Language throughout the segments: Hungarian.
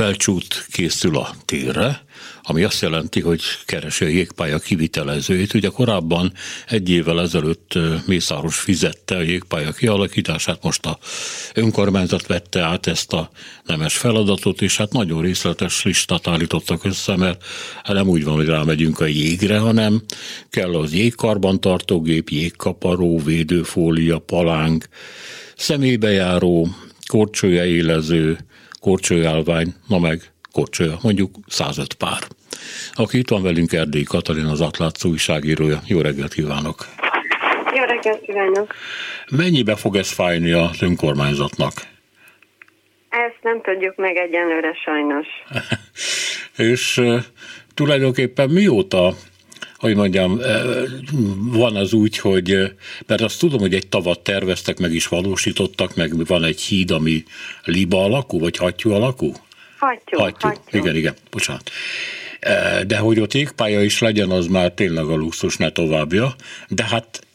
felcsút készül a térre, ami azt jelenti, hogy keresi a jégpálya kivitelezőjét. Ugye korábban egy évvel ezelőtt Mészáros fizette a jégpálya kialakítását, most a önkormányzat vette át ezt a nemes feladatot, és hát nagyon részletes listát állítottak össze, mert hát nem úgy van, hogy rámegyünk a jégre, hanem kell az jégkarbantartógép, jégkaparó, védőfólia, palánk, személybejáró, korcsolya élező, korcsolyálvány, na meg korcsolya, mondjuk 105 pár. Aki itt van velünk Erdély Katalin, az Atlátszó újságírója. Jó reggelt kívánok! Jó reggelt kívánok! Mennyibe fog ez fájni az önkormányzatnak? Ezt nem tudjuk meg egyenlőre sajnos. És tulajdonképpen mióta hogy mondjam, van az úgy, hogy, mert azt tudom, hogy egy tavat terveztek, meg is valósítottak, meg van egy híd, ami liba alakú, vagy hattyú alakú? Hattyú, hattyú. hattyú. Igen, igen, bocsánat. De hogy ott égpálya is legyen, az már tényleg a luxus, ne továbbja. De hát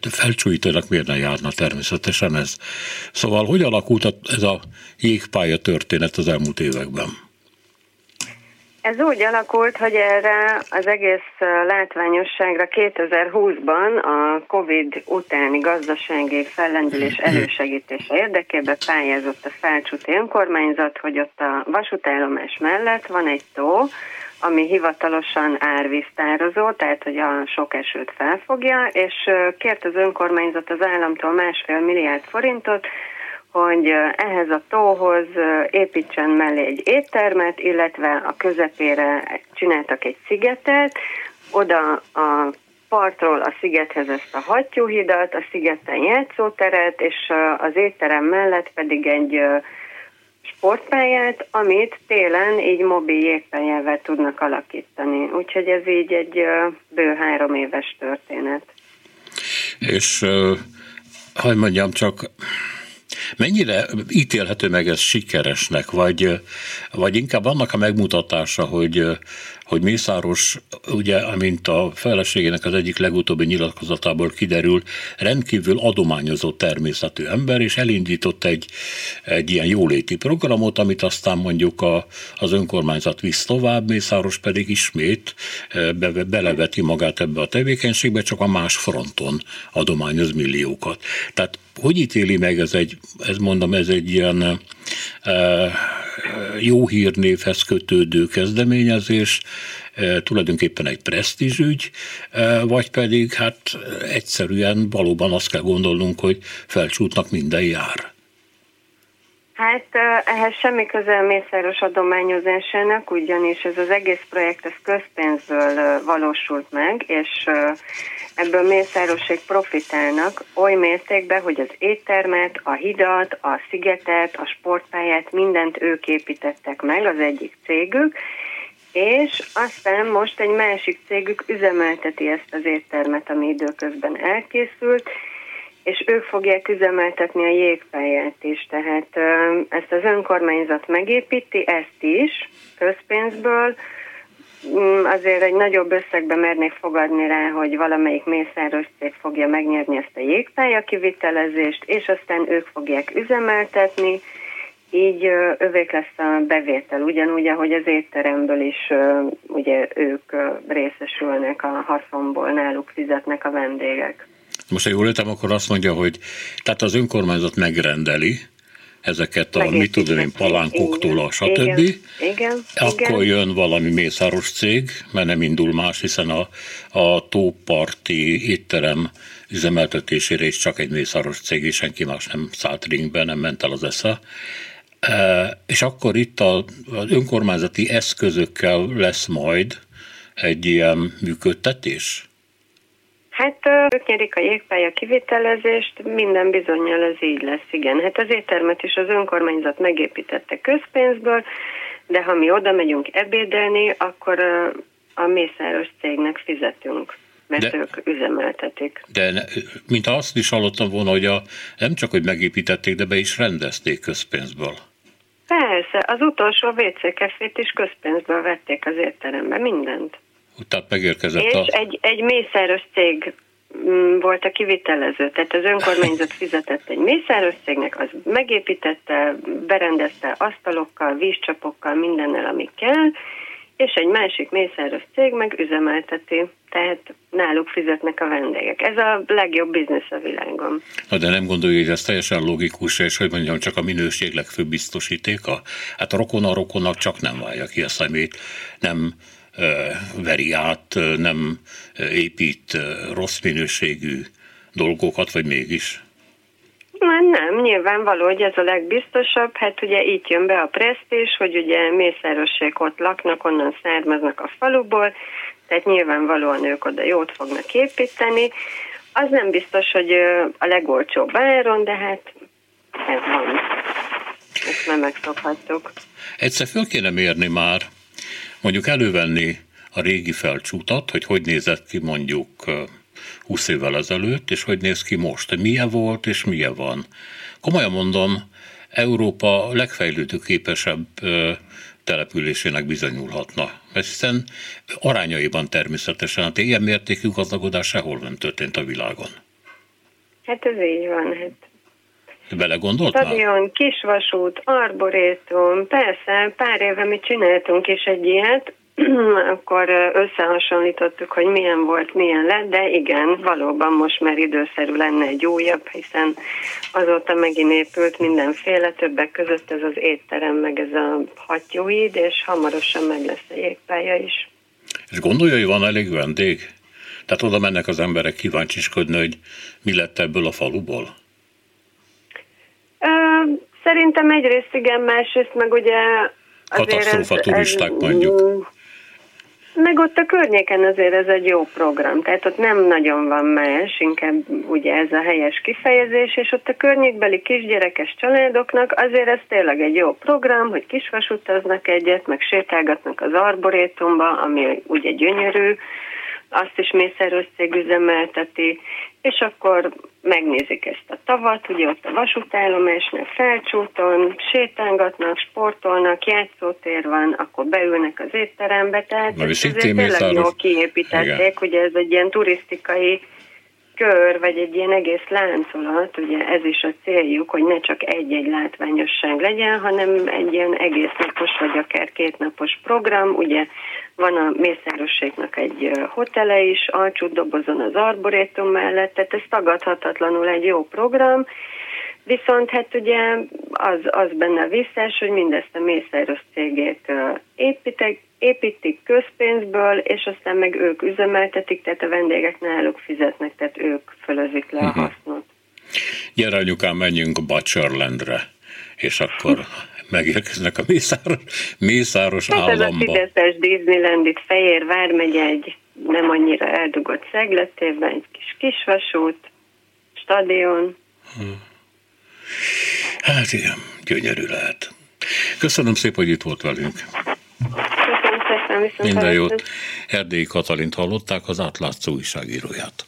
felcsújítanak miért ne járna természetesen ez. Szóval hogy alakult ez a jégpálya történet az elmúlt években? Ez úgy alakult, hogy erre az egész látványosságra 2020-ban a COVID utáni gazdasági fellendülés elősegítése érdekében pályázott a Felcsúti önkormányzat, hogy ott a vasútállomás mellett van egy tó, ami hivatalosan árvíztározó, tehát hogy a sok esőt felfogja, és kért az önkormányzat az államtól másfél milliárd forintot, hogy ehhez a tóhoz építsen mellé egy éttermet, illetve a közepére csináltak egy szigetet, oda a partról a szigethez ezt a hattyúhidat, a szigeten játszóteret, és az étterem mellett pedig egy sportpályát, amit télen így mobil jégpályával tudnak alakítani. Úgyhogy ez így egy bő három éves történet. És hogy mondjam, csak Mennyire ítélhető meg ez sikeresnek, vagy, vagy inkább annak a megmutatása, hogy, hogy Mészáros, ugye, amint a feleségének az egyik legutóbbi nyilatkozatából kiderül, rendkívül adományozó természetű ember, és elindított egy, egy ilyen jóléti programot, amit aztán mondjuk a, az önkormányzat visz tovább, Mészáros pedig ismét eh, be, beleveti magát ebbe a tevékenységbe, csak a más fronton adományoz milliókat. Tehát hogy ítéli meg ez egy, ez mondom, ez egy ilyen e, jó hírnévhez kötődő kezdeményezés, e, tulajdonképpen egy presztízsügy, e, vagy pedig hát egyszerűen valóban azt kell gondolnunk, hogy felcsútnak minden jár. Hát ehhez semmi közel mészáros adományozásának, ugyanis ez az egész projekt ez közpénzből valósult meg, és ebből mészárosék profitálnak oly mértékben, hogy az éttermet, a hidat, a szigetet, a sportpályát, mindent ők építettek meg, az egyik cégük, és aztán most egy másik cégük üzemelteti ezt az éttermet, ami időközben elkészült, és ők fogják üzemeltetni a jégpályát is, tehát ezt az önkormányzat megépíti, ezt is közpénzből, azért egy nagyobb összegbe mernék fogadni rá, hogy valamelyik mészáros cég fogja megnyerni ezt a jégpálya kivitelezést, és aztán ők fogják üzemeltetni, így övék lesz a bevétel, ugyanúgy, ahogy az étteremből is ugye ők részesülnek a haszonból, náluk fizetnek a vendégek. Most, ha jól értem, akkor azt mondja, hogy tehát az önkormányzat megrendeli, ezeket a, mit tudom én, palánkoktól a stb. Igen, igen, Akkor igen. jön valami mészáros cég, mert nem indul más, hiszen a, a tóparti étterem üzemeltetésére is csak egy mészáros cég, és senki más nem szállt ringbe, nem ment el az esze. E, és akkor itt a, az önkormányzati eszközökkel lesz majd egy ilyen működtetés? Hát ők nyerik a jégpálya kivitelezést, minden bizonyal ez így lesz, igen. Hát az éttermet is az önkormányzat megépítette közpénzből, de ha mi oda megyünk ebédelni, akkor a mészáros cégnek fizetünk mert de, ők üzemeltetik. De mint azt is hallottam volna, hogy a, nem csak, hogy megépítették, de be is rendezték közpénzből. Persze, az utolsó WC kefét is közpénzből vették az étterembe, mindent. Tehát megérkezett És a... egy, egy mészáros cég mm, volt a kivitelező. Tehát az önkormányzat fizetett egy mészáros cégnek, az megépítette, berendezte asztalokkal, vízcsapokkal, mindennel, ami kell, és egy másik mészáros cég meg üzemelteti, tehát náluk fizetnek a vendégek. Ez a legjobb biznisz a világon. Na de nem gondolja, hogy ez teljesen logikus, és hogy mondjam, csak a minőség legfőbb biztosítéka? Hát a rokon a rokonnak csak nem válja ki a szemét, nem veri át, nem épít rossz minőségű dolgokat, vagy mégis? Nem, nem, nyilvánvaló, hogy ez a legbiztosabb. Hát ugye itt jön be a presztés, hogy ugye mészárossék ott laknak, onnan származnak a faluból, tehát nyilvánvalóan ők oda jót fognak építeni. Az nem biztos, hogy a legolcsóbb áron, de hát ez van. Ezt nem megszokhattuk. Egyszer föl kéne mérni már, mondjuk elővenni a régi felcsútat, hogy hogy nézett ki mondjuk 20 évvel ezelőtt, és hogy néz ki most, milyen volt és milyen van. Komolyan mondom, Európa legfejlődő képesebb településének bizonyulhatna. Mert hiszen arányaiban természetesen, hát ilyen mértékű gazdagodás sehol nem történt a világon. Hát ez így van. Hát. Bele gondolt Stadion, kisvasút, arborétum, persze, pár éve mi csináltunk is egy ilyet, akkor összehasonlítottuk, hogy milyen volt, milyen lett, de igen, valóban most már időszerű lenne egy újabb, hiszen azóta megint épült mindenféle, többek között ez az étterem, meg ez a hattyúhíd, és hamarosan meg lesz a jégpálya is. És gondolja, hogy van elég vendég? Tehát oda mennek az emberek kíváncsiskodni, hogy mi lett ebből a faluból? Szerintem egyrészt igen, másrészt meg ugye Katasztrófa turisták mondjuk. Meg ott a környéken azért ez egy jó program, tehát ott nem nagyon van más, inkább ugye ez a helyes kifejezés, és ott a környékbeli kisgyerekes családoknak azért ez tényleg egy jó program, hogy kisvasutaznak egyet, meg sétálgatnak az arborétumba, ami ugye gyönyörű, azt is Mészáros cég üzemelteti, és akkor megnézik ezt a tavat, ugye ott a vasútállomásnál felcsúton, sétálgatnak, sportolnak, játszótér van, akkor beülnek az étterembe, tehát Na, ez tényleg jól kiépítették, ugye ez egy ilyen turisztikai kör, vagy egy ilyen egész láncolat, ugye ez is a céljuk, hogy ne csak egy-egy látványosság legyen, hanem egy ilyen egész napos, vagy akár kétnapos program, ugye van a Mészárosségnak egy hotele is, alcsú dobozon az Arborétum mellett, tehát ez tagadhatatlanul egy jó program, Viszont hát ugye az, az benne a visszás, hogy mindezt a Mészáros cégét építek, építik közpénzből, és aztán meg ők üzemeltetik, tehát a vendégek náluk fizetnek, tehát ők fölözik le a mhm. hasznot. Gyere anyukám, menjünk Bacserlandre, és akkor megérkeznek a Mészáros, Mészáros hát államba. Ez a Fideszes Disneyland itt Fehérvár megy egy nem annyira eldugott szegletében, egy kis kisvasút, stadion. Hmm. Hát igen, gyönyörű lehet. Köszönöm szépen, hogy itt volt velünk. Minden jót. Erdélyi Katalint hallották, az átlátszó újságíróját.